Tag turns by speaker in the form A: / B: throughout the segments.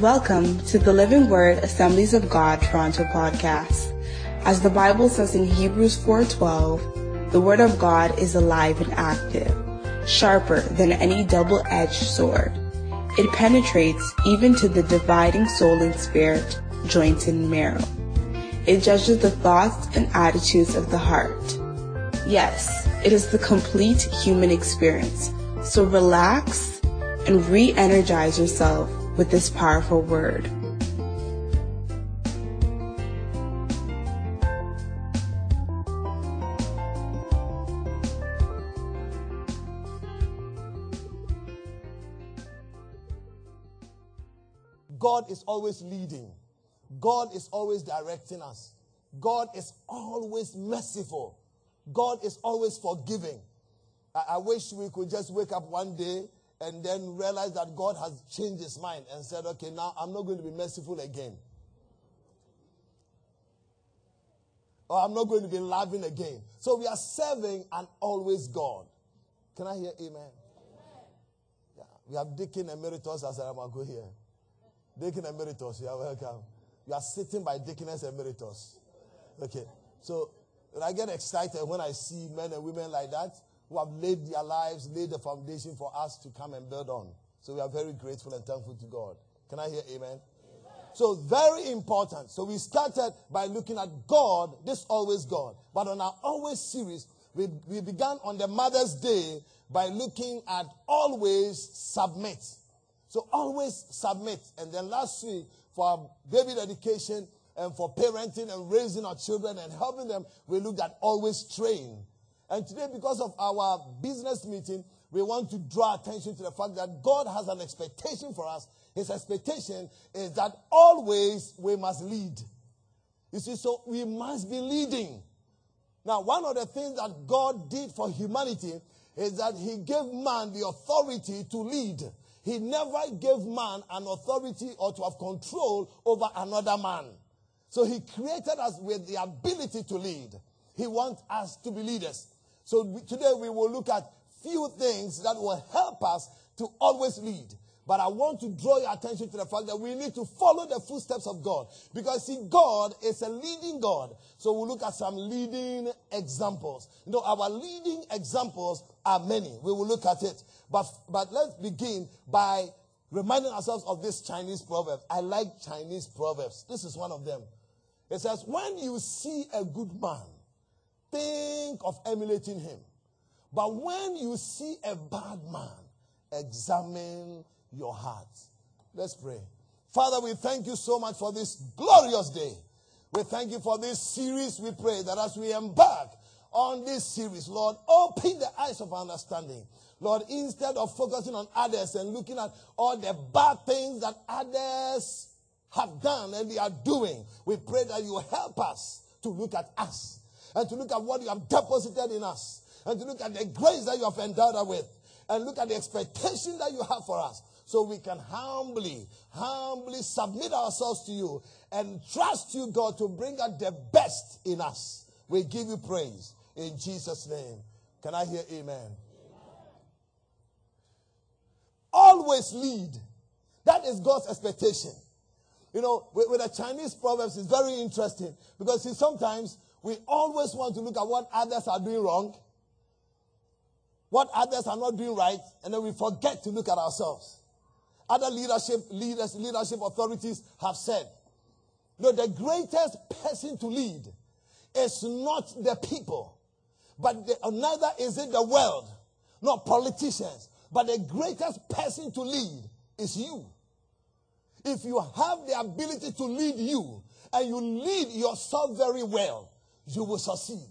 A: Welcome to the Living Word Assemblies of God Toronto podcast. As the Bible says in Hebrews 4:12, the word of God is alive and active, sharper than any double-edged sword. It penetrates even to the dividing soul and spirit, joints and marrow. It judges the thoughts and attitudes of the heart. Yes, it is the complete human experience. So relax and re-energize yourself with this powerful word.
B: God is always leading. God is always directing us. God is always merciful. God is always forgiving. I, I, wish we could just wake up one day and then realize that God has changed his mind and said, okay, now I'm not going to be merciful again. Or I'm not going to be loving again. So we are serving an always God. Can I hear amen? amen. Yeah, we have Deacon Emeritus as go here. Deacon Emeritus, you are welcome. You are sitting by Deaconess Emeritus. Okay. So I get excited when I see men and women like that who have laid their lives, laid the foundation for us to come and build on. So we are very grateful and thankful to God. Can I hear amen? amen? So very important. So we started by looking at God, this always God. But on our always series, we, we began on the Mother's Day by looking at always submit. So always submit. And then last week, for baby dedication and for parenting and raising our children and helping them, we looked at always train. And today, because of our business meeting, we want to draw attention to the fact that God has an expectation for us. His expectation is that always we must lead. You see, so we must be leading. Now, one of the things that God did for humanity is that He gave man the authority to lead. He never gave man an authority or to have control over another man. So He created us with the ability to lead. He wants us to be leaders. So today we will look at few things that will help us to always lead. But I want to draw your attention to the fact that we need to follow the footsteps of God. Because see, God is a leading God. So we'll look at some leading examples. You know, our leading examples are many. We will look at it. But, but let's begin by reminding ourselves of this Chinese proverb. I like Chinese proverbs. This is one of them. It says, when you see a good man, think of emulating him. But when you see a bad man, examine your heart. Let's pray. Father, we thank you so much for this glorious day. We thank you for this series. We pray that as we embark on this series, Lord, open the eyes of understanding. Lord, instead of focusing on others and looking at all the bad things that others have done and they are doing, we pray that you help us to look at us and to look at what you have deposited in us and to look at the grace that you have endowed us with and look at the expectation that you have for us so we can humbly, humbly submit ourselves to you and trust you, God, to bring out the best in us. We give you praise in Jesus' name. Can I hear amen? amen. Always lead. That is God's expectation. You know, with, with the Chinese proverbs, it's very interesting because see, sometimes we always want to look at what others are doing wrong, what others are not doing right, and then we forget to look at ourselves. Other leadership leaders, leadership authorities have said, no, the greatest person to lead is not the people, but the, uh, neither is it the world, not politicians, but the greatest person to lead is you. If you have the ability to lead you and you lead yourself very well, you will succeed.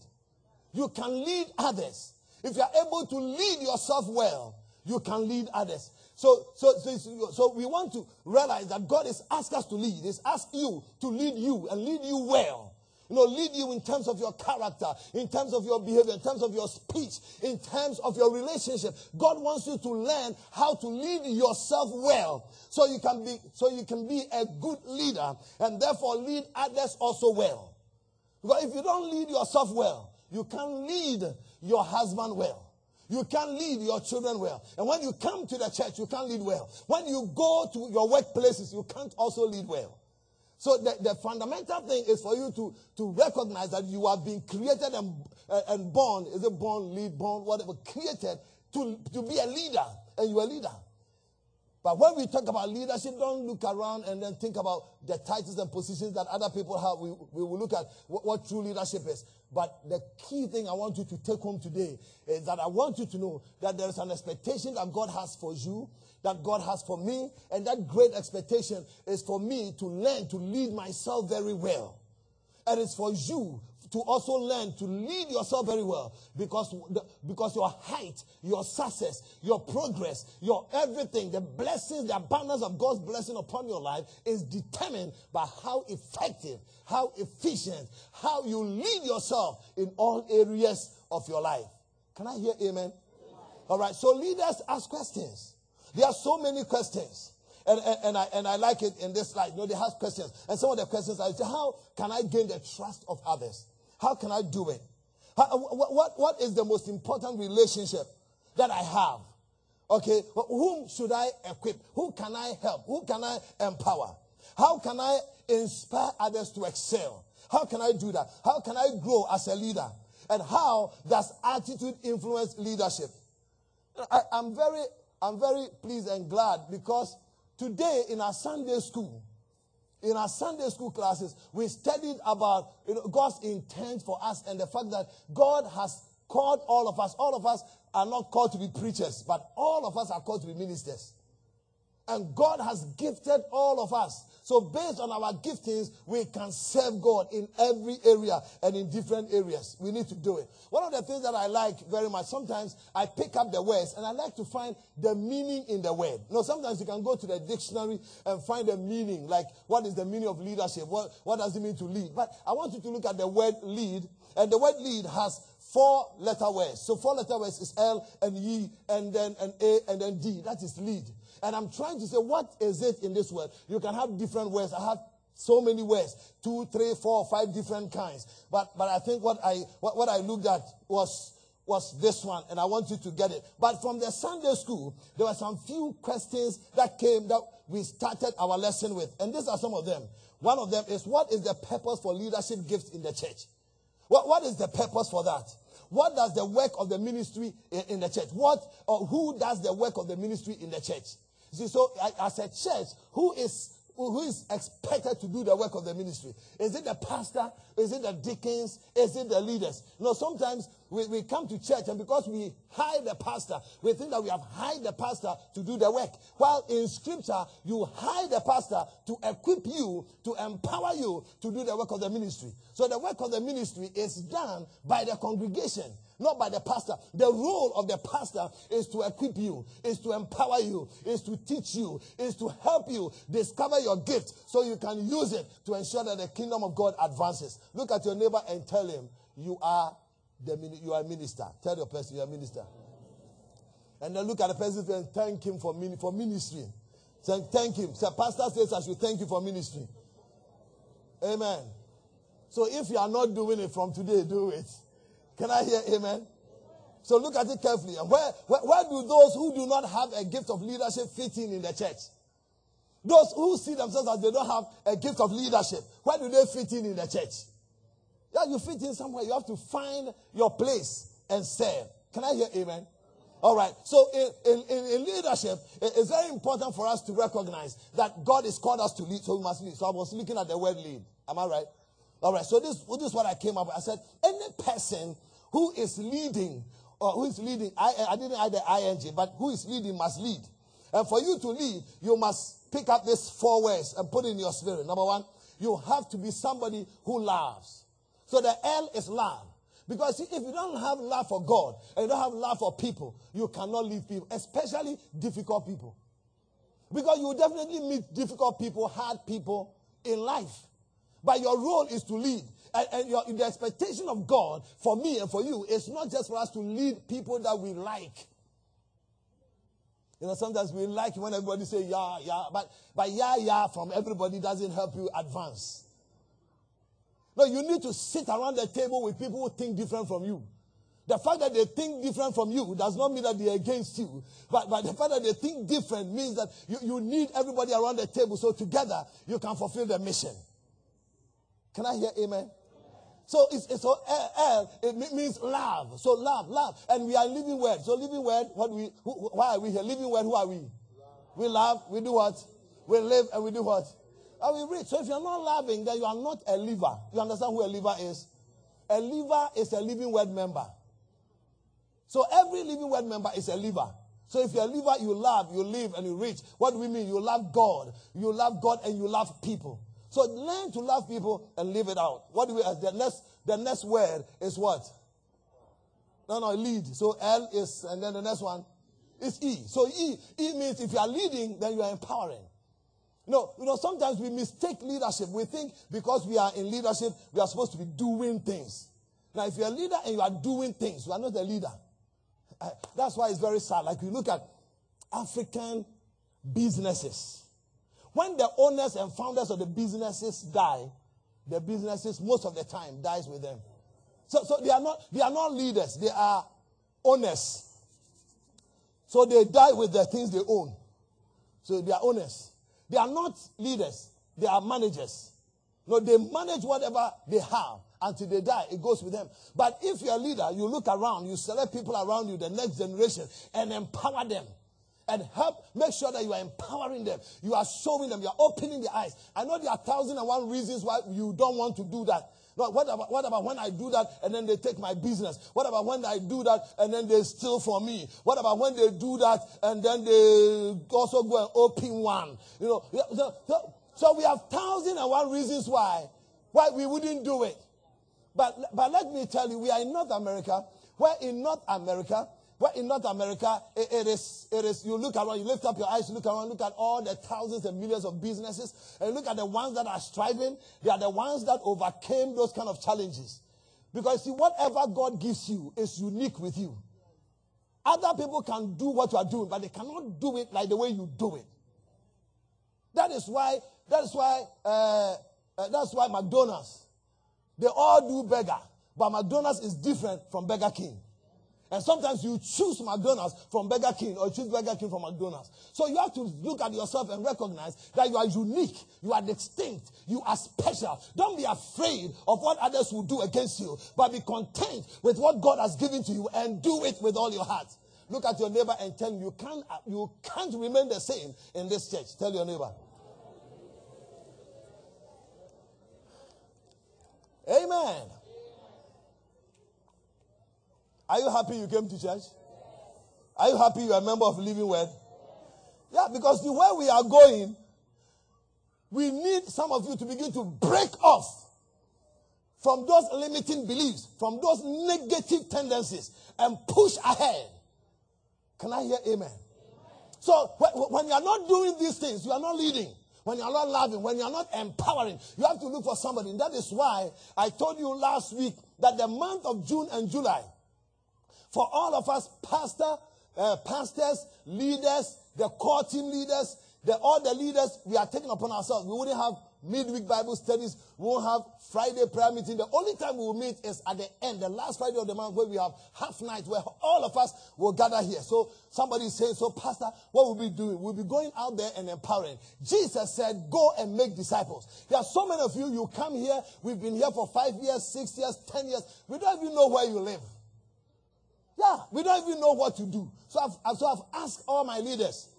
B: You can lead others. If you are able to lead yourself well, you can lead others. So, so, so, so we want to realize that God is asking us to lead. He's asked you to lead you and lead you well. You know, lead you in terms of your character, in terms of your behavior, in terms of your speech, in terms of your relationship. God wants you to learn how to lead yourself well, so you can be, so you can be a good leader, and therefore lead others also well. Because if you don't lead yourself well, you can't lead your husband well. You can't lead your children well. And when you come to the church, you can't lead well. When you go to your workplaces, you can't also lead well. So the, the fundamental thing is for you to, to recognize that you are being created and, uh, and born, is it born, lead, born, whatever, created to, to be a leader. And you're a leader. But when we talk about leadership, don't look around and then think about the titles and positions that other people have. We, we will look at what, what, true leadership is. But the key thing I want you to take home today is that I want you to know that there is an expectation that God has for you, that God has for me, and that great expectation is for me to learn to lead myself very well. And it's for you to also learn to lead yourself very well because, the, because your height, your success, your progress, your everything, the blessings, the abundance of God's blessing upon your life is determined by how effective, how efficient, how you lead yourself in all areas of your life. Can I hear amen? All right. So leaders ask questions. There are so many questions. And, and, and, I, and I like it in this slide. You know, they have questions. And some of the questions are, how can I gain the trust of others? How can I do it? How, uh, what, what is the most important relationship that I have? Okay, well, whom should I equip? Who can I help? Who can I empower? How can I inspire others to excel? How can I do that? How can I grow as a leader? And how does attitude influence leadership? I, am very, I'm very pleased and glad because today in our Sunday school, in our Sunday school classes, we studied about you know, God's intent for us and the fact that God has called all of us. All of us are not called to be preachers, but all of us are called to be ministers. And God has gifted all of us so based on our giftings, we can serve God in every area and in different areas. We need to do it. One of the things that I like very much, sometimes I pick up the words and I like to find the meaning in the word. You know, sometimes you can go to the dictionary and find the meaning, like what is the meaning of leadership? What, what does it mean to lead? But I want you to look at the word lead, and the word lead has four letter words. So four letter words is L and E and then an A and then D. That is lead. And I'm trying to say, what is it in this word? You can have different words. I have so many words, two, three, four, five different kinds. But, but I think what I, what, what I looked at was, was this one, and I want you to get it. But from the Sunday school, there were some few questions that came that we started our lesson with. And these are some of them. One of them is, what is the purpose for leadership gifts in the church? What, what is the purpose for that? What does the work of the ministry in, in the church? What or who does the work of the ministry in the church? See, so as a church, who is who is expected to do the work of the ministry? Is it the pastor? Is it the deacons? Is it the leaders? You know, sometimes we, we come to church and because we hire the pastor, we think that we have hired the pastor to do the work. While in scripture, you hire the pastor to equip you, to empower you to do the work of the ministry. So the work of the ministry is done by the congregation not by the pastor. The role of the pastor is to equip you, is to empower you, is to teach you, is to help you discover your gift so you can use it to ensure that the kingdom of God advances. Look at your neighbor and tell him, you are the you are a minister. Tell your person you are a minister. And then look at the person and thank him for, for ministry. Say, thank him. Say, pastor says I should thank you for ministry. Amen. So if you are not doing it from today, do it. Can I hear amen? So look at it carefully. And where, where, where do those who do not have a gift of leadership fit in in the church? Those who see themselves as they don't have a gift of leadership, where do they fit in in the church? Yeah, you fit in somewhere. You have to find your place and serve. Can I hear amen? All right. So in, in, in, leadership, it's very important for us to recognize that God has called us to lead, so we must lead. So I was looking at the word lead. Am I right? All right. So this, this is what I came up with. I said, any person who is leading, or who is leading, I, I didn't add the ing, but who is leading must lead. And for you to lead, you must pick up these four words and put in your spirit. Number one, you have to be somebody who loves. So the L is love. Because see, if you don't have love for God and you don't have love for people, you cannot lead people, especially difficult people. Because you will definitely meet difficult people, hard people in life. But your role is to lead. And, and your, the expectation of God for me and for you is not just for us to lead people that we like. You know, sometimes we like when everybody say yeah, yeah, but, but yeah, yeah from everybody doesn't help you advance. No, you need to sit around the table with people who think different from you. The fact that they think different from you does not mean that they're against you. But, but the fact that they think different means that you, you need everybody around the table so together you can fulfill the mission. Can I hear amen? So it's, it's so L, L, it means love. So love, love. And we are living word. So living word, what we, who, why are we here? Living word, who are we? Love. We love, we do what? We live and we do what? And we read. So if you're not loving, then you are not a liver. You understand who a liver is? A liver is a living word member. So every living word member is a liver. So if you're a liver, you love, you live, and you reach. What do we mean? You love God. You love God and you love people. So learn to love people and live it out. What do we uh, the next the next word is what? No, no, lead. So L is and then the next one is E. So E E means if you are leading, then you are empowering. No, you know, sometimes we mistake leadership. We think because we are in leadership, we are supposed to be doing things. Now, if you're a leader and you are doing things, you are not a leader. Uh, that's why it's very sad. Like you look at African businesses. When the owners and founders of the businesses die, the businesses most of the time dies with them. So, so they are not they are not leaders, they are owners. So they die with the things they own. So they are owners. They are not leaders, they are managers. No, they manage whatever they have until they die. It goes with them. But if you're a leader, you look around, you select people around you, the next generation, and empower them. And help make sure that you are empowering them. You are showing them, you are opening their eyes. I know there are thousand and one reasons why you don't want to do that. What about, what about when I do that and then they take my business? What about when I do that and then they steal from me? What about when they do that and then they also go and open one? You know, so, so, so we have thousand and one reasons why, why we wouldn't do it. But, but let me tell you, we are in North America, where in North America, where in North America, it, it, is, it is, you look around, you lift up your eyes, you look around, look at all the thousands and millions of businesses, and look at the ones that are striving. They are the ones that overcame those kind of challenges. Because see, whatever God gives you is unique with you. Other people can do what you are doing, but they cannot do it like the way you do it. That is why, that is why, uh, uh, that's why McDonald's, they all do burger, but McDonald's is different from Burger King. And sometimes you choose McDonald's from Burger King or choose Burger King from McDonald's. So you have to look at yourself and recognize that you are unique, you are distinct, you are special. Don't be afraid of what others will do against you, but be content with what God has given to you and do it with all your heart. Look at your neighbor and tell him you can't, you can't remain the same in this church. Tell your neighbor. Amen. Are you happy you came to church? Are you happy you're a member of Living Word? Yeah, because the way we are going, we need some of you to begin to break off from those limiting beliefs, from those negative tendencies, and push ahead. Can I hear amen? amen. So when you are not doing these things, you are not leading. When you are not loving, when you are not empowering, you have to look for somebody. And that is why I told you last week that the month of June and July for all of us, pastor, uh, pastors, leaders, the core team leaders, the, all the leaders, we are taking upon ourselves. We wouldn't have midweek Bible studies. We won't have Friday prayer meeting. The only time we will meet is at the end, the last Friday of the month, where we have half night, where all of us will gather here. So somebody says, so pastor, what will we be doing? We'll be going out there and empowering. Jesus said, go and make disciples. There are so many of you, you come here. We've been here for five years, six years, ten years. We don't even know where you live. Yeah, we don't even know what to do. So I've, so I've asked all my leaders,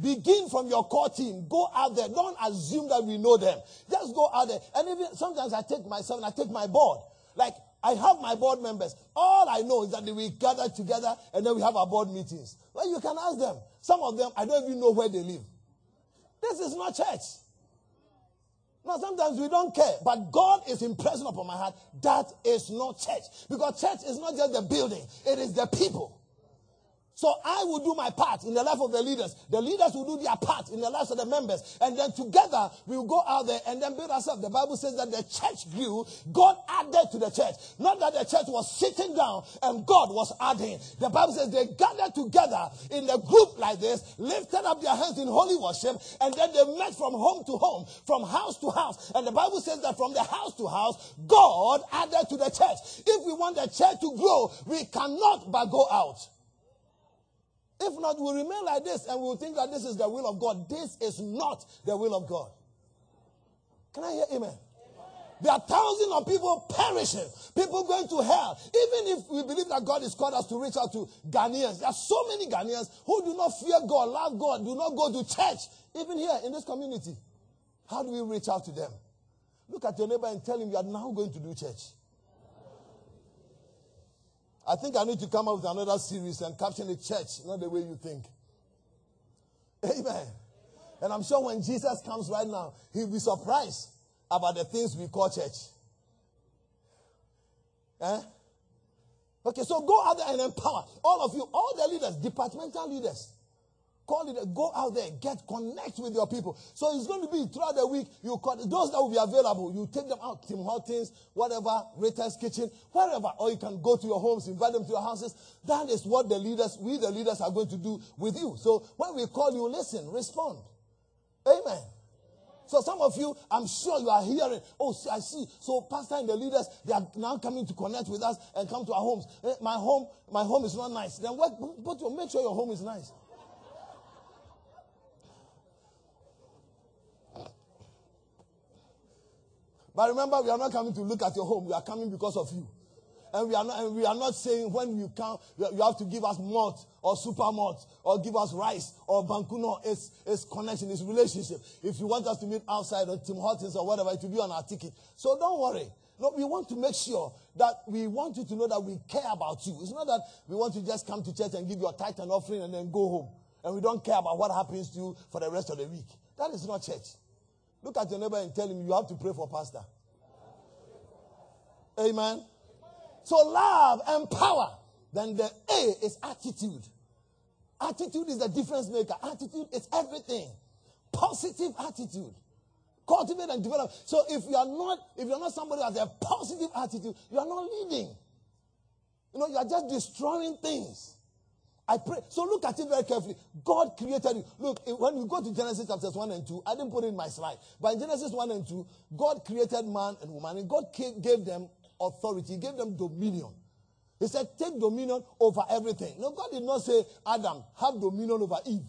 B: begin from your core team. Go out there. Don't assume that we know them. Just go out there. And even sometimes I take myself and I take my board. Like I have my board members. All I know is that we gather together and then we have our board meetings. Well, you can ask them. Some of them, I don't even know where they live. This is not church. Now, sometimes we don't care, but God is impressing upon my heart that is not church. Because church is not just the building, it is the people. So I will do my part in the life of the leaders. The leaders will do their part in the lives of the members. And then together we will go out there and then build ourselves. The Bible says that the church grew. God added to the church. Not that the church was sitting down and God was adding. The Bible says they gathered together in a group like this, lifted up their hands in holy worship, and then they met from home to home, from house to house. And the Bible says that from the house to house, God added to the church. If we want the church to grow, we cannot but go out. If not, we'll remain like this and we'll think that this is the will of God. This is not the will of God. Can I hear amen? amen? There are thousands of people perishing, people going to hell. Even if we believe that God is called us to reach out to Ghanaians, there are so many Ghanaians who do not fear God, love God, do not go to church, even here in this community. How do we reach out to them? Look at your neighbor and tell him you are now going to do church. I think I need to come up with another series and caption it church, not the way you think. Amen. And I'm sure when Jesus comes right now, he'll be surprised about the things we call church. Eh? Okay, so go out there and empower all of you, all the leaders, departmental leaders. Call it, go out there, get connect with your people. So it's going to be throughout the week. You call those that will be available. You take them out, Tim Hortons, whatever, Rita's Kitchen, wherever, or you can go to your homes, invite them to your houses. That is what the leaders, we the leaders, are going to do with you. So when we call you, listen, respond. Amen. So some of you, I'm sure you are hearing, oh, see, I see. So pastor and the leaders, they are now coming to connect with us and come to our homes. Eh, my home, my home is not nice. Then what, but you make sure your home is nice. But remember, we are not coming to look at your home. We are coming because of you. And we are not, and we are not saying when you come, you have to give us malt or super malt or give us rice or bankuno. It's, it's connection, it's relationship. If you want us to meet outside or Tim Hortons or whatever, it will be on our ticket. So don't worry. No, we want to make sure that we want you to know that we care about you. It's not that we want to just come to church and give your tithe and offering and then go home. And we don't care about what happens to you for the rest of the week. That is not church. Look at your neighbor and tell him you have to pray for pastor. Amen. So love and power. Then the A is attitude. Attitude is the difference maker. Attitude is everything. Positive attitude. Cultivate and develop. So if you are not, if you're not somebody who has a positive attitude, you are not leading. You know, you are just destroying things. I pray. So look at it very carefully. God created you. Look, when you go to Genesis chapters 1 and 2, I didn't put it in my slide. But in Genesis 1 and 2, God created man and woman, and God gave them authority, He gave them dominion. He said, Take dominion over everything. No, God did not say, Adam, have dominion over Eve.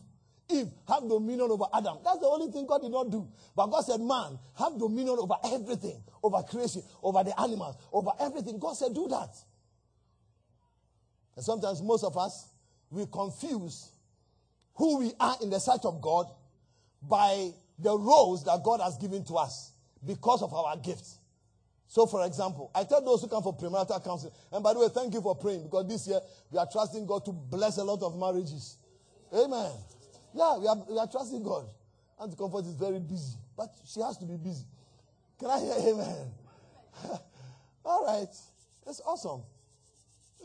B: Eve, have dominion over Adam. That's the only thing God did not do. But God said, Man, have dominion over everything, over creation, over the animals, over everything. God said, Do that. And sometimes most of us, we confuse who we are in the sight of God by the roles that God has given to us because of our gifts. So, for example, I tell those who come for premarital counseling, and by the way, thank you for praying because this year we are trusting God to bless a lot of marriages. Amen. Yeah, we are, we are trusting God. Auntie Comfort is very busy, but she has to be busy. Can I hear amen? All right. That's awesome.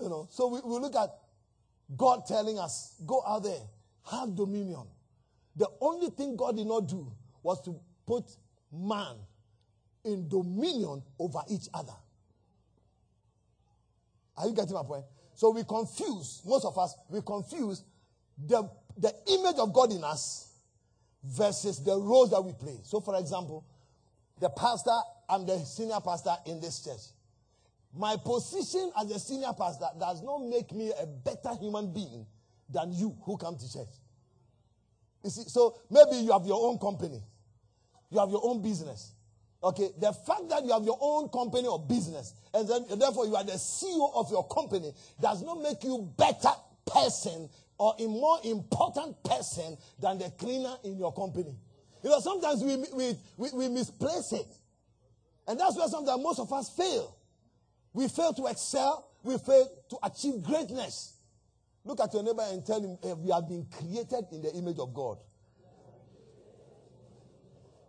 B: You know, so we, we look at God telling us, go out there, have dominion. The only thing God did not do was to put man in dominion over each other. Are you getting my point? So we confuse, most of us, we confuse the, the image of God in us versus the roles that we play. So, for example, the pastor, I'm the senior pastor in this church. My position as a senior pastor does not make me a better human being than you who come to church. You see, so maybe you have your own company, you have your own business. Okay, the fact that you have your own company or business, and then therefore you are the CEO of your company, does not make you better person or a more important person than the cleaner in your company. You know, sometimes we, we, we, we misplace it. And that's where sometimes most of us fail. We fail to excel. We fail to achieve greatness. Look at your neighbor and tell him, hey, we have been created in the image of God.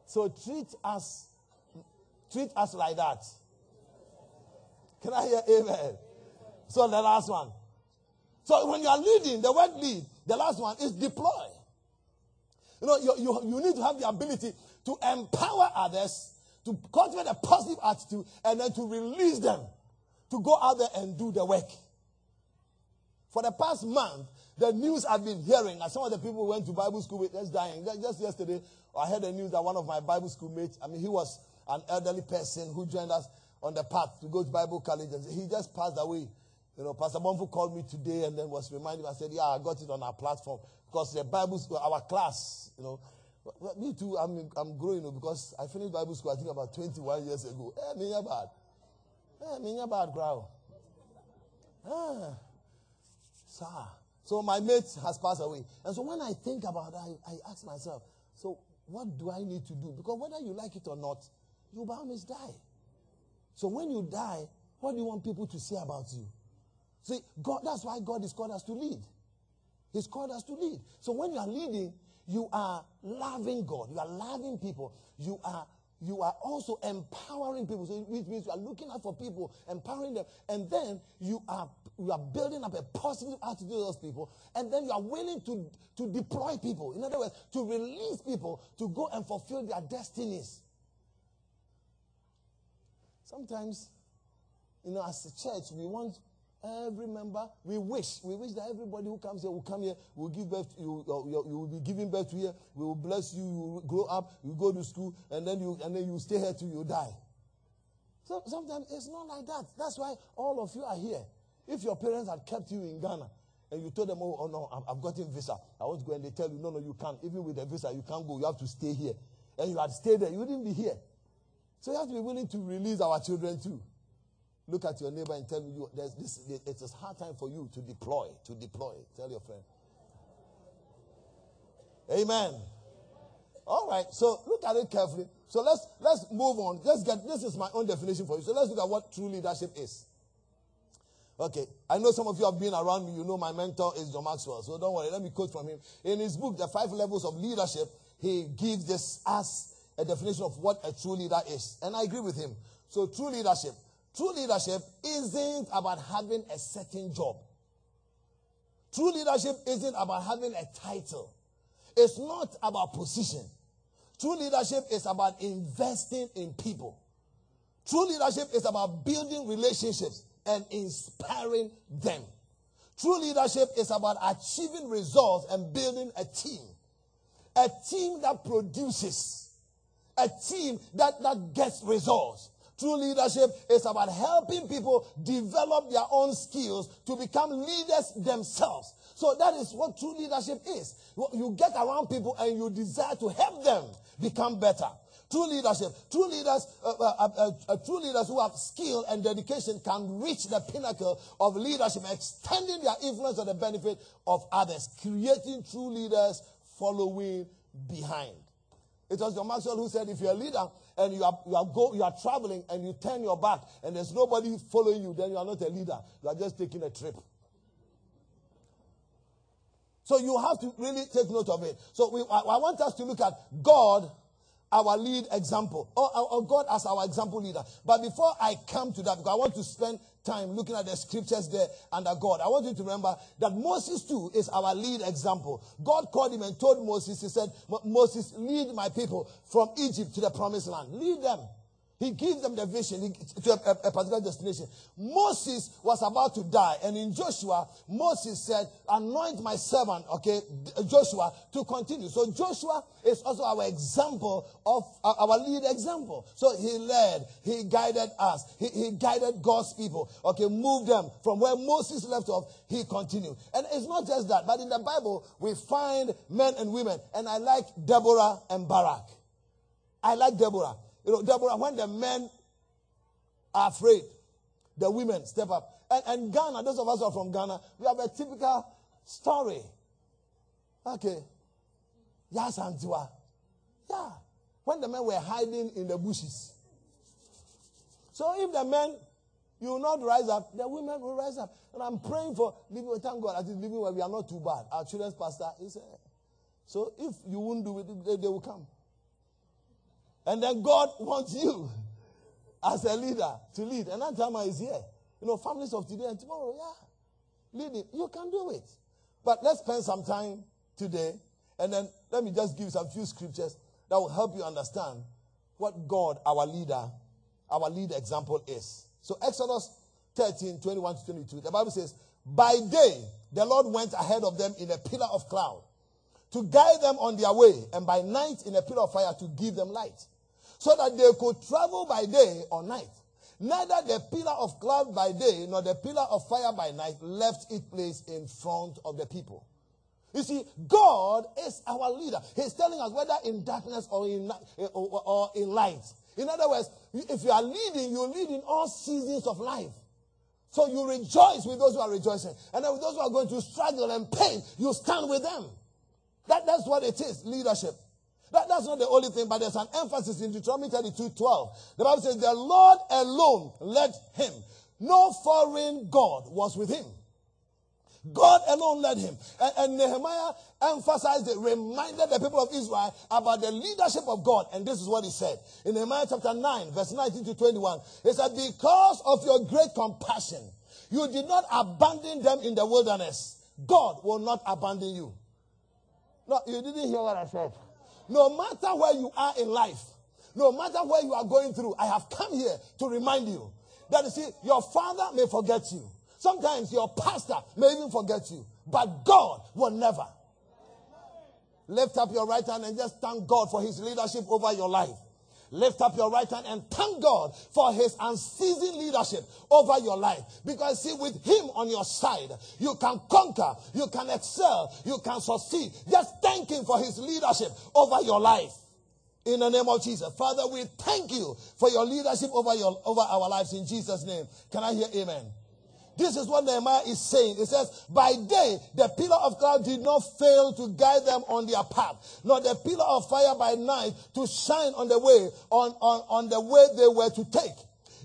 B: So treat us, treat us like that. Can I hear amen? So the last one. So when you are leading, the word lead, the last one is deploy. You know, you, you, you need to have the ability to empower others, to cultivate a positive attitude, and then to release them to go out there and do the work. For the past month, the news I've been hearing, and some of the people went to Bible school with us dying. Just yesterday, I heard the news that one of my Bible school mates, I mean, he was an elderly person who joined us on the path to go to Bible college, and he just passed away. You know, Pastor Bonfu called me today and then was reminding me. I said, "Yeah, I got it on our platform because the Bible school, our class, you know, me too. I'm I'm growing you know, because I finished Bible school I think about 21 years ago. Eh, bad. Eh, me bad, growl. Ah, sir. So my mate has passed away. And so when I think about that, I, I ask myself, so what do I need to do? Because whether you like it or not, you bound must die. So when you die, what do you want people to say about you? See, God, that's why God is called us to lead. He's called us to lead. So when you are leading, you are loving God. You are loving people. You are you are also empowering people. So which means you are looking out for people, empowering them, and then you are you are building up a positive attitude to those people, and then you are willing to, to deploy people. In other words, to release people to go and fulfill their destinies. Sometimes, you know, as a church, we want every member, we wish, we wish that everybody who comes here will come here, will give birth, to you, uh, you, you will be giving birth to here, we will bless you, you will grow up, you go to school, and then you, and then you stay here till you die. So sometimes it's not like that. That's why all of you are here. If your parents had kept you in Ghana and you told them, oh, oh no, I've gotten visa, I want to go, and they tell you, no, no, you can't. Even with the visa, you can't go. You have to stay here. And you had stayed there, you wouldn't be here. So you have to be willing to release our children too. Look at your neighbor and tell you, there's this, it's a hard time for you to deploy, to deploy. Tell your friend. Amen. All right, so look at it carefully. So let's let's move on. Let's get this is my own definition for you. So let's look at what true leadership is. Okay, I know some of you have been around me. You know my mentor is John Maxwell, so don't worry. Let me quote from him. In his book, The Five Levels of Leadership, he gives this as a definition of what a true leader is, and I agree with him. So, true leadership, true leadership isn't about having a certain job. True leadership isn't about having a title. It's not about position. True leadership is about investing in people. True leadership is about building relationships and inspiring them. True leadership is about achieving results and building a team. A team that produces. A team that, that gets results. True leadership is about helping people develop their own skills to become leaders themselves. So that is what true leadership is. You get around people and you desire to help them become better. True leadership, true leaders, uh uh, uh, uh, uh, true leaders who have skill and dedication can reach the pinnacle of leadership, extending their influence on the benefit of others, creating true leaders following behind. It was John Maxwell who said, if you're a leader and you are, you are go, you are traveling and you turn your back and there's nobody following you, then you are not a leader. You are just taking a trip. So you have to really take note of it. So we, I, I want us to look at God our lead example, or, or, God as our example leader. But before I come to that, because I want to spend time looking at the scriptures there under God, I want you to remember that Moses too is our lead example. God called him and told Moses, he said, Moses, lead my people from Egypt to the promised land. Lead them. He gives them the vision to a, a, particular destination. Moses was about to die, and in Joshua, Moses said, Anoint my servant, okay, Joshua, to continue. So Joshua is also our example of uh, our lead example. So he led, he guided us, he, he guided God's people, okay, moved them from where Moses left off, he continued. And it's not just that, but in the Bible, we find men and women, and I like Deborah and Barak. I like Deborah. You know, Deborah, when the men are afraid, the women step up. And, and Ghana, those of us who are from Ghana, we have a typical story. Okay. Yes, Antiwa. Yeah. When the men were hiding in the bushes. So if the men, you will not rise up, the women will rise up. And I'm praying for living, thank God, at living where we are not too bad. Our children's pastor, is said, so if you won't do it, they, they will come. And then God wants you as a leader to lead. And that time is here. You know, families of today and tomorrow, yeah. leading. You can do it. But let's spend some time today and then let me just give you some few scriptures that will help you understand what God, our leader, our lead example is. So Exodus 13, 21 to 22, the Bible says, By day the Lord went ahead of them in a pillar of cloud to guide them on their way, and by night in a pillar of fire to give them light, so that they could travel by day or night. Neither the pillar of cloud by day nor the pillar of fire by night left its place in front of the people. You see, God is our leader. He's telling us whether in darkness or in, eh, or in light. In other words, if you are leading, you lead in all seasons of life. So you rejoice with those who are rejoicing. And with those who are going through struggle and pain, you stand with them. That, that's what it is, leadership. That, that's not the only thing, but there's an emphasis in Deuteronomy 32 12. The Bible says, The Lord alone led him. No foreign God was with him. God alone led him. And, and, Nehemiah emphasized it, reminded the people of Israel about the leadership of God. And this is what he said. In Nehemiah chapter 9, verse 19 to 21, he said, Because of your great compassion, you did not abandon them in the wilderness. God will not abandon you. No, you didn't hear what I said. No matter where you are in life, no matter where you are going through, I have come here to remind you that you see, your father may forget you. Sometimes your pastor may even forget you, but God will never. Lift up your right hand and just thank God for his leadership over your life. Lift up your right hand and thank God for his unceasing leadership over your life. Because see, with him on your side, you can conquer, you can excel, you can succeed. Just thank him for his leadership over your life. In the name of Jesus. Father, we thank you for your leadership over your over our lives in Jesus' name. Can I hear amen? This is what Nehemiah is saying. It says, By day, the pillar of cloud did not fail to guide them on their path, nor the pillar of fire by night to shine on the way, on, on, on the way they were to take.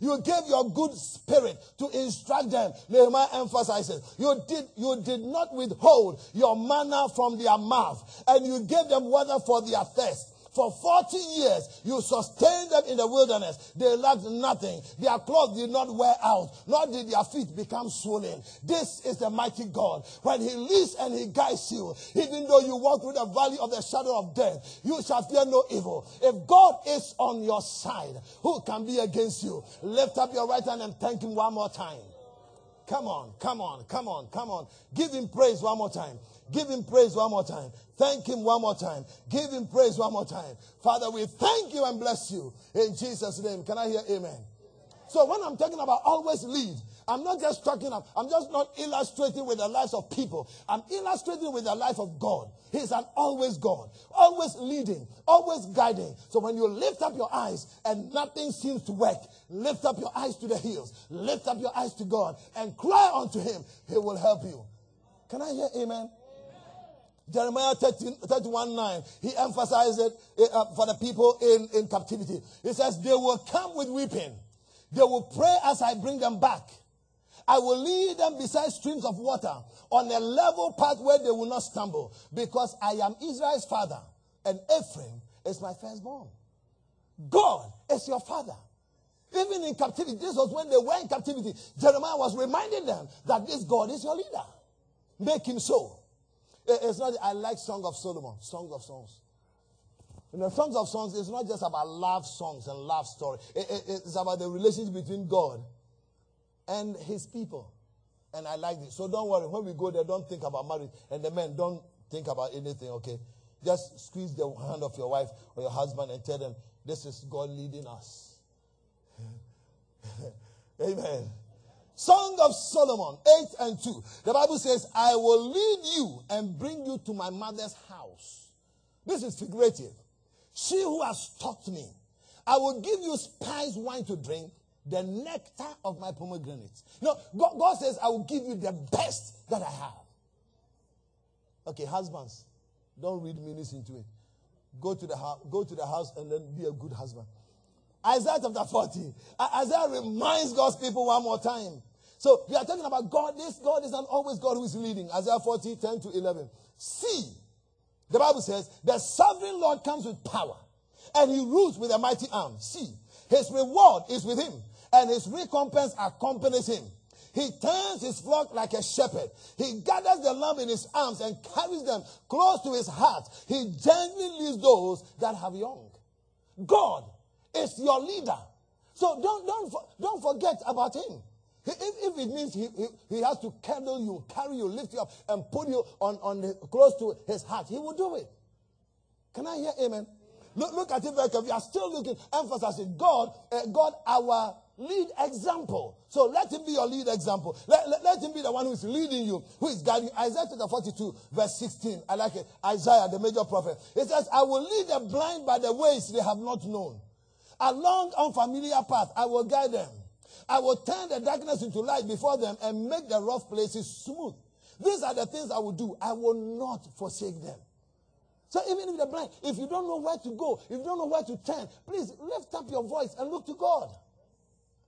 B: You gave your good spirit to instruct them. Nehemiah emphasizes, you did, you did not withhold your manna from their mouth, and you gave them water for their thirst. For 40 years, you sustained them in the wilderness. They lacked nothing. Their clothes did not wear out, nor did their feet become swollen. This is the mighty God. When He leads and He guides you, even though you walk through the valley of the shadow of death, you shall fear no evil. If God is on your side, who can be against you? Lift up your right hand and thank Him one more time. Come on, come on, come on, come on. Give Him praise one more time. Give him praise one more time. Thank him one more time. Give him praise one more time. Father, we thank you and bless you in Jesus' name. Can I hear amen? So when I'm talking about always lead, I'm not just talking, I'm just not illustrating with the lives of people. I'm illustrating with the life of God. He's an always God, always leading, always guiding. So when you lift up your eyes and nothing seems to work, lift up your eyes to the hills, lift up your eyes to God and cry unto Him. He will help you. Can I hear amen? Jeremiah 13, 31 9, he emphasized it uh, for the people in, in captivity. He says, They will come with weeping. They will pray as I bring them back. I will lead them beside streams of water on a level path where they will not stumble because I am Israel's father and Ephraim is my firstborn. God is your father. Even in captivity, this was when they were in captivity. Jeremiah was reminding them that this God is your leader. Make him so. Eh, it's not, I like Song of Solomon, Songs of Songs. You know, Songs of Songs is not just about love songs and love story. It, it, it's about the relationship between God and his people. And I like this. So don't worry. When we go there, don't think about marriage. And the men, don't think about anything, okay? Just squeeze the hand of your wife or your husband and tell them, this is God leading us. Amen. Song of Solomon 8 and 2. The Bible says, I will lead you and bring you to my mother's house. This is figurative. She who has taught me, I will give you spice wine to drink, the nectar of my pomegranates. No, God, God says, I will give you the best that I have. Okay, husbands, don't read meanings into it. Go to the house, go to the house and then be a good husband. Isaiah chapter 40. Isaiah reminds God's people one more time so we are talking about God. This God is an always God who is leading. Isaiah 40, 10 to 11. See, the Bible says, the sovereign Lord comes with power and he rules with a mighty arm. See, his reward is with him and his recompense accompanies him. He turns his flock like a shepherd. He gathers the lamb in his arms and carries them close to his heart. He gently leads those that have young. God is your leader. So don't, don't, don't forget about him. If, if it means he, he, he, has to carry you, carry you, lift you up, and put you on, on the, close to his heart, he will do it. Can I hear amen? Look, look at it very carefully. You are still looking, emphasizing God, uh, God, our lead example. So let him be your lead example. Let, let, let, him be the one who is leading you, who is guiding you. Isaiah chapter 42, verse 16. I like it. Isaiah, the major prophet. It says, I will lead the blind by the ways they have not known. Along unfamiliar path, I will guide them. I will turn the darkness into light before them and make the rough places smooth. These are the things I will do. I will not forsake them. So even if they're blind, if you don't know where to go, if you don't know where to turn, please lift up your voice and look to God.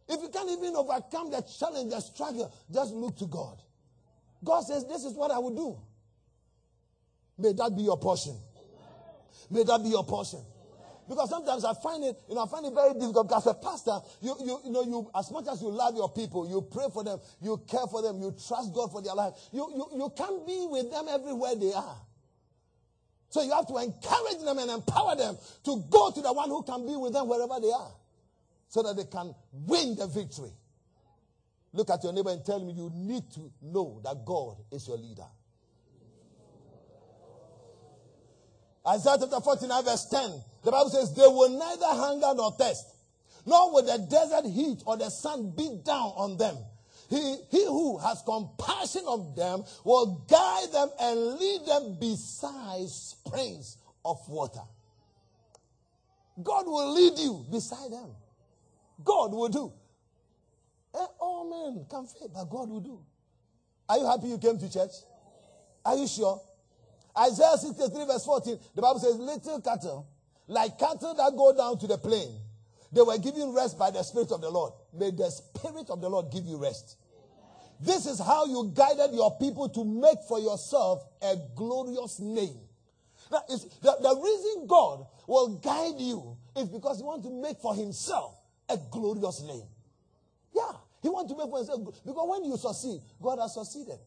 B: If you can't even overcome the challenge, the struggle, just look to God. God says, This is what I will do. May that be your portion. May that be your portion. Because sometimes I find it, you know, I find it very difficult because as a pastor, you, you, you know, you, as much as you love your people, you pray for them, you care for them, you trust God for their life, you, you, you can't be with them everywhere they are. So you have to encourage them and empower them to go to the one who can be with them wherever they are so that they can win the victory. Look at your neighbor and tell me you need to know that God is your leader. Isaiah chapter 49, verse 10. The Bible says, They will neither hunger nor thirst, nor will the desert heat or the sun beat down on them. He, he who has compassion of them will guide them and lead them beside springs of water. God will lead you beside them. God will do. Eh, all men can fail, but God will do. Are you happy you came to church? Are you sure? Isaiah 63 verse 14, the Bible says, little cattle, like cattle that go down to the plain, they were given rest by the Spirit of the Lord. May the Spirit of the Lord give you rest. This is how you guided your people to make for yourself a glorious name. Now, the, the reason God will guide you is because He wants to make for Himself a glorious name. Yeah, He wants to make for Himself. Because when you succeed, God has succeeded.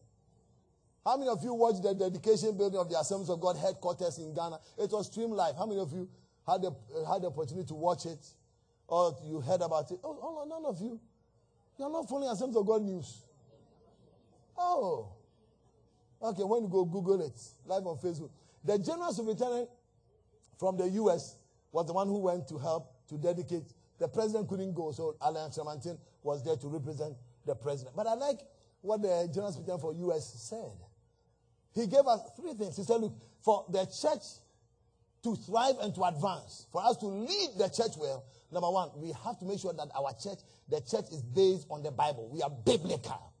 B: How many of you watched the dedication building of the Assemblies of God headquarters in Ghana? It was stream live. How many of you had the, had the opportunity to watch it? Or you heard about it? Oh, oh none of you. You're not following Assemblies of God news. Oh. Okay, when you go Google it, live on Facebook. The General Superintendent from the U.S. was the one who went to help to dedicate. The president couldn't go, so Alan Kyerematen was there to represent the president. But I like what the General Superintendent for U.S. said. He gave us three things. He said, look, for the church to thrive and to advance, for us to lead the church well, number one, we have to make sure that our church, the church is based on the Bible. We are biblical.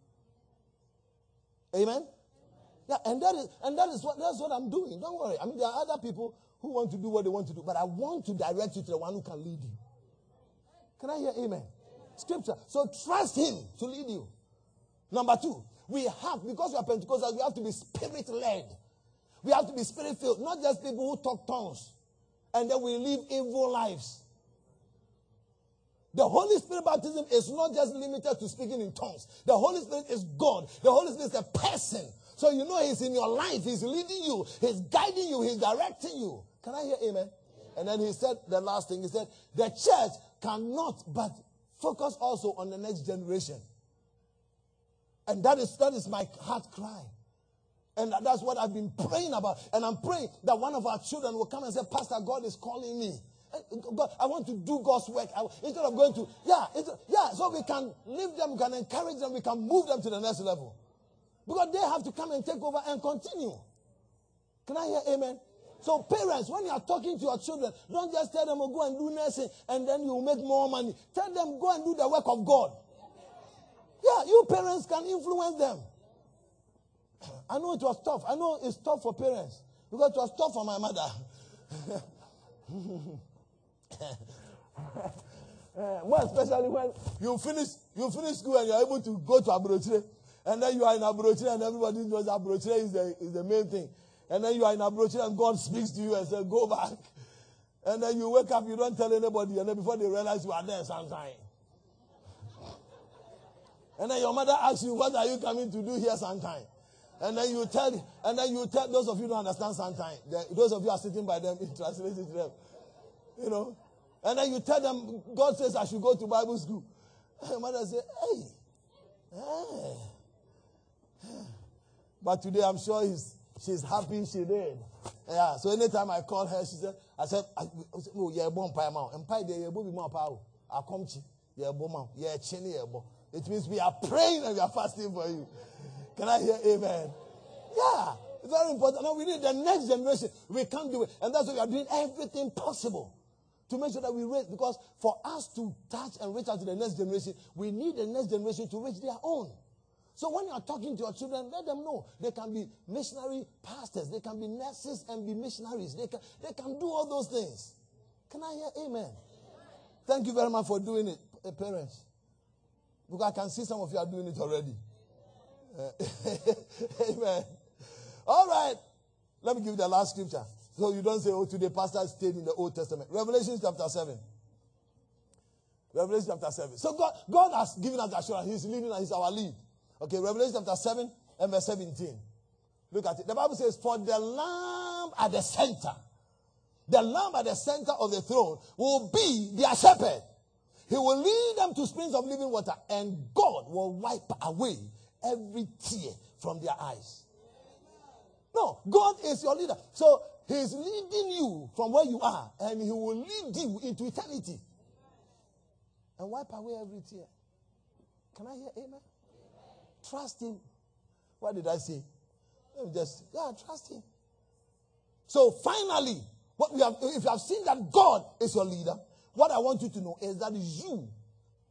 B: Amen? Yeah, and that is and that is what that's what I'm doing. Don't worry. I mean, there are other people who want to do what they want to do, but I want to direct you to the one who can lead you. Can I hear amen? Scripture. So trust him to lead you. Number two, we have, because we are Pentecostals, we have to be spirit led. We have to be spirit filled, not just people who talk tongues and then we live evil lives. The Holy Spirit baptism is not just limited to speaking in tongues. The Holy Spirit is God. The Holy Spirit is a person. So you know He's in your life. He's leading you. He's guiding you. He's directing you. Can I hear amen? And then he said the last thing. He said, the church cannot but focus also on the next generation. And that is, that is my heart cry. And that's what I've been praying about. And I'm praying that one of our children will come and say, Pastor, God is calling me. God, I want to do God's work. I, instead of going to, yeah, yeah, so we can lift them, we can encourage them, we can move them to the next level. Because they have to come and take over and continue. Can I hear amen? So parents, when you are talking to your children, don't just tell them, oh, go and do nursing and then you will make more money. Tell them, go and do the work of God. Yeah, you parents can influence them. I know it was tough. I know it's tough for parents because it was tough for my mother. More especially when you finish you finish school and you're able to go to Aburochire. And then you are in Aburochire and everybody knows Aburochire is the, is the main thing. And then you are in Aburochire and God speaks to you and says, go back. And then you wake up, you don't tell anybody. And then before they realize you are there sometime. And then your mother asks you, What are you coming to do here sometime? And then you tell, and then you tell those of you who don't understand sometimes. Those of you are sitting by them, translate it to them. You know. And then you tell them, God says I should go to Bible school. And mother say, hey, hey. But today I'm sure he's, she's happy she did. Yeah. So anytime I call her, she said, I said, oh. And. I come. It means we are praying and we are fasting for you. Can I hear amen? Yeah. It's very important. Now we need the next generation. We can't do it. And that's why we are doing everything possible to make sure that we raise. Because for us to touch and reach out to the next generation, we need the next generation to reach their own. So when you are talking to your children, let them know they can be missionary pastors, they can be nurses and be missionaries. They can, they can do all those things. Can I hear amen? Thank you very much for doing it, parents. Because I can see some of you are doing it already. amen. All right. Let me give you the last scripture. So you don't say, oh, today pastor stayed in the Old Testament. Revelation chapter 7. Revelation chapter 7. So God, God has given us assurance. He's leading us. He's our lead. Okay, Revelation chapter 7 and verse 17. Look at it. The Bible says, For the Lamb at the center, the Lamb at the center of the throne will be their shepherd. He will lead them to springs of living water, and God will wipe away every tear from their eyes. No, God is your leader. So He's leading you from where you are, and He will lead you into eternity and wipe away every tear. Can I hear amen? Trust Him. What did I say? Let me just, yeah, trust Him. So finally, what we have, if you have seen that God is your leader, what I want you to know is that you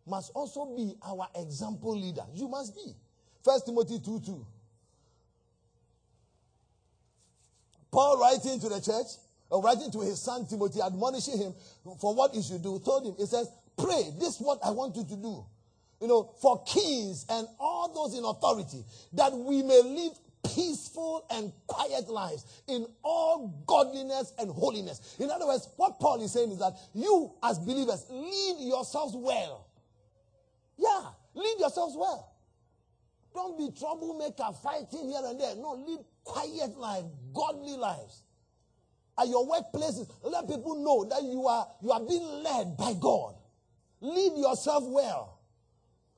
B: must also be our example leader. You must be. First Timothy 2 2. Paul writing to the church, or writing to his son Timothy, admonishing him for what he should do, told him, he says, Pray, this is what I want you to do you know, for kings and all those in authority, that we may live peaceful and quiet lives in all godliness and holiness. In other words, what Paul is saying is that you, as believers, lead yourselves well. Yeah, lead yourselves well. Don't be troublemaker fighting here and there. No, live quiet life, godly lives. At your workplaces, let people know that you are you are being led by God. Lead yourself well.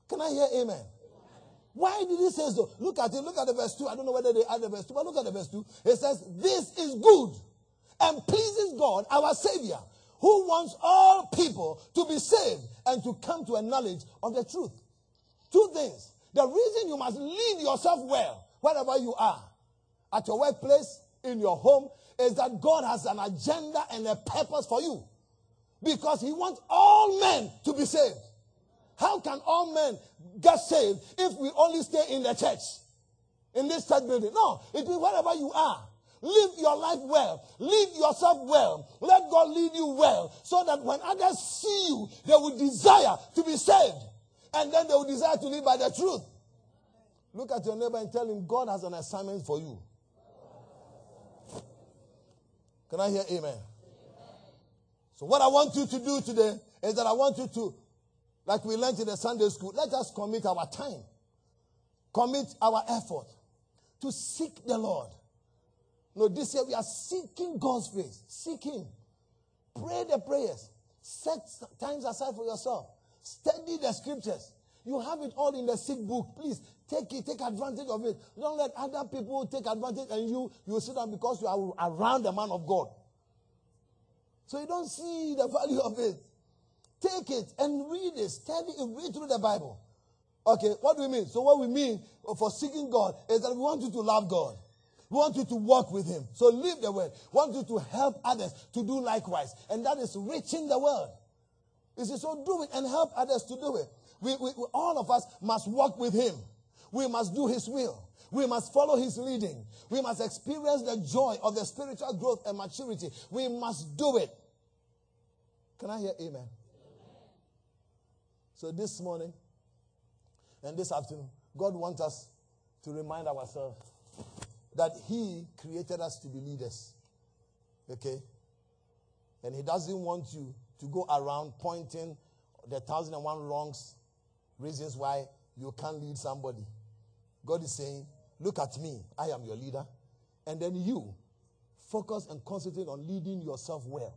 B: Can I hear amen? Why did he say so? Look at it. Look at the verse 2. I don't know whether they add the verse 2, but look at the verse 2. It says, This is good and pleases God, our Savior, who wants all people to be saved and to come to a knowledge of the truth. Two things. The reason you must lead yourself well, wherever you are, at your workplace, in your home, is that God has an agenda and a purpose for you. Because He wants all men to be saved. How can all men get saved if we only stay in the church? In this church building? No, it means wherever you are. Live your life well. Live yourself well. Let God lead you well. So that when others see you, they will desire to be saved. And then they will desire to live by the truth. Look at your neighbor and tell him God has an assignment for you. Can I hear amen? So, what I want you to do today is that I want you to like we learned in the Sunday school, let us commit our time, commit our effort to seek the Lord. No, this year we are seeking God's face. Seek Him. Pray the prayers. Set times aside for yourself. Study the scriptures. You have it all in the sick book. Please take it, take advantage of it. Don't let other people take advantage and you you sit down because you are around the man of God. So you don't see the value of it. Take it and read it. Study it. Read through the Bible. Okay, what do we mean? So, what we mean for seeking God is that we want you to love God. We want you to walk with Him. So, live the word. We want you to help others to do likewise. And that is reaching the world. You see, so do it and help others to do it. We, we, we, all of us must walk with Him. We must do His will. We must follow His leading. We must experience the joy of the spiritual growth and maturity. We must do it. Can I hear amen? So this morning and this afternoon, God wants us to remind ourselves that He created us to be leaders. Okay? And He doesn't want you to go around pointing the thousand and one wrongs, reasons why you can't lead somebody. God is saying, Look at me, I am your leader. And then you focus and concentrate on leading yourself well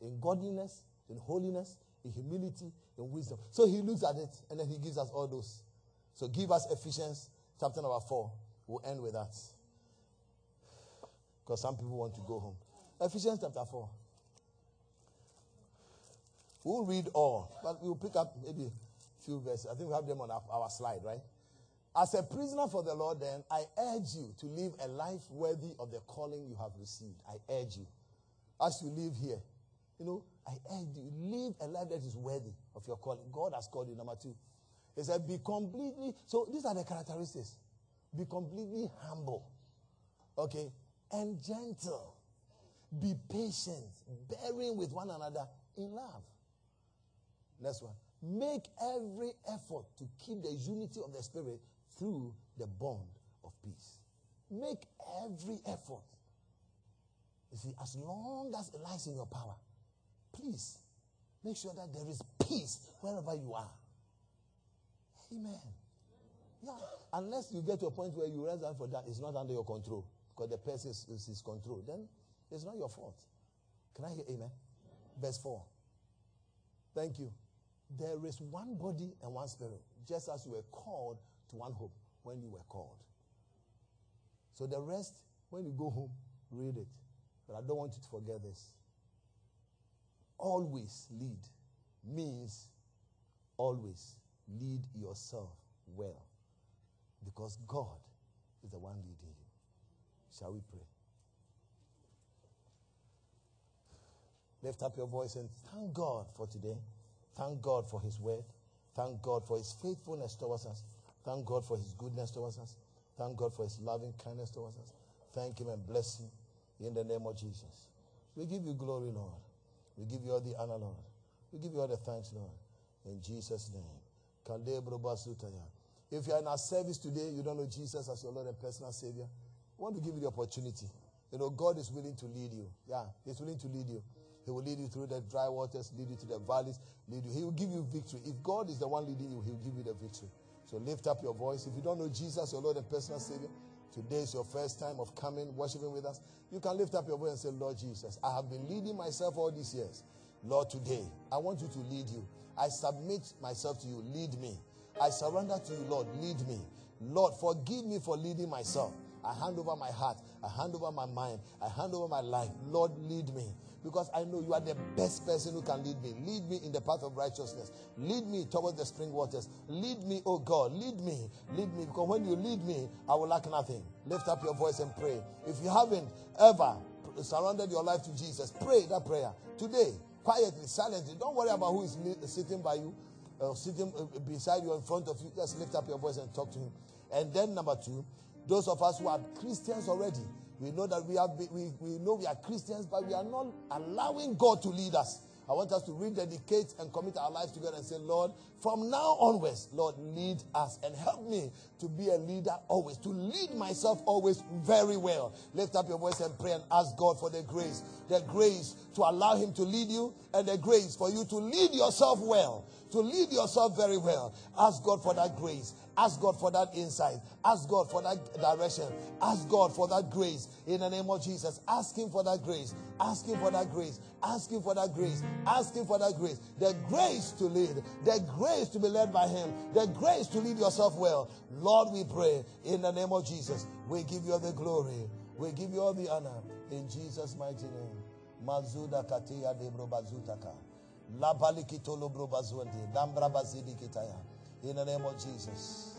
B: in godliness, in holiness, in humility, in wisdom. So he looks at it and then he gives us all those. So give us Ephesians chapter number 4. We'll end with that. Because some people want to go home. Ephesians chapter 4. We'll read all, but we'll pick up maybe a few verses. I think we have them on our, our slide, right? As a prisoner for the Lord, then, I urge you to live a life worthy of the calling you have received. I urge you. As you live here, you know, I urge you, live a life that is worthy of your calling. God has called you. Number two, He said, be completely, so these are the characteristics. Be completely humble, okay, and gentle. Be patient, bearing with one another in love. Next one. Make every effort to keep the unity of the Spirit through the bond of peace. Make every effort. You see, as long as it lies in your power, please make sure that there is peace wherever you are. Amen. Yeah. Unless you get to a point where you realize for that it's not under your control because the person is, is his control, then it's not your fault. Can I hear amen? Verse 4. Thank you. There is one body and one spirit, just as you were called to one hope when you were called. So the rest, when you go home, read it. But I don't want you to forget this. Always lead means always lead yourself well. Because God is the one leading you. Shall we pray? Lift up your voice and thank God for today. Thank God for His word. Thank God for His faithfulness towards us. Thank God for His goodness towards us. Thank God for His loving kindness towards us. Thank Him and bless Him in the name of Jesus. We give you glory, Lord. We give you all the honor, Lord. We give you all the thanks, Lord. In Jesus' name. If you are in our service today, you don't know Jesus as your Lord and personal Savior, I want to give you the opportunity. You know, God is willing to lead you. Yeah, He's willing to lead you. He will lead you through the dry waters, lead you to the valleys, lead you. He will give you victory. If God is the one leading you, He will give you the victory. So lift up your voice. If you don't know Jesus, your Lord and personal Savior, today is your first time of coming, worshiping with us. You can lift up your voice and say, Lord Jesus, I have been leading myself all these years. Lord, today, I want you to lead you. I submit myself to you. Lead me. I surrender to you, Lord. Lead me. Lord, forgive me for leading myself. I hand over my heart. I hand over my mind. I hand over my life. Lord, lead me because I know you are the best person who can lead me. Lead me in the path of righteousness. Lead me towards the spring waters. Lead me, oh God. Lead me. Lead me. Because when you lead me, I will lack nothing. Lift up your voice and pray. If you haven't ever surrendered your life to Jesus, pray that prayer today, quietly, silently. Don't worry about who is sitting by you, uh, sitting uh, beside you, in front of you. Just lift up your voice and talk to him. And then, number two, those of us who are Christians already, we know that we, have, we, we know we are Christians, but we are not allowing God to lead us. I want us to rededicate and commit our lives together and say, Lord, from now onwards, Lord, lead us and help me to be a leader always, to lead myself always very well. Lift up your voice and pray and ask God for the grace, the grace to allow Him to lead you, and the grace for you to lead yourself well, to lead yourself very well. Ask God for that grace. Ask God for that insight. Ask God for that direction. Ask God for that grace in the name of Jesus. Ask Him for that grace. Ask Him for that grace. Ask Him for that grace. Ask Him for that grace. The grace to lead. The grace to be led by Him. The grace to lead yourself well. Lord, we pray in the name of Jesus. We give you all the glory. We give you all the honor in Jesus' mighty name. Mazuda katia debro bazutaka. In the name of Jesus.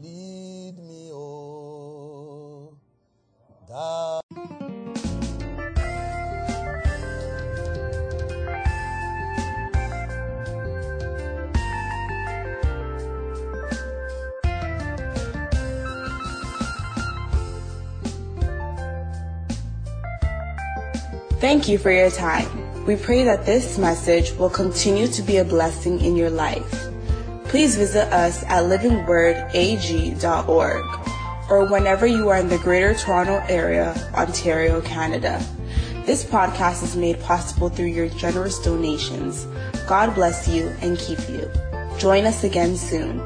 B: Lead me, oh.
A: Thank you for your time. We pray that this message will continue to be a blessing in your life please visit us at livingwordag.org or whenever you are in the Greater Toronto Area, Ontario, Canada. This podcast is made possible through your generous donations. God bless you and keep you. Join us again soon.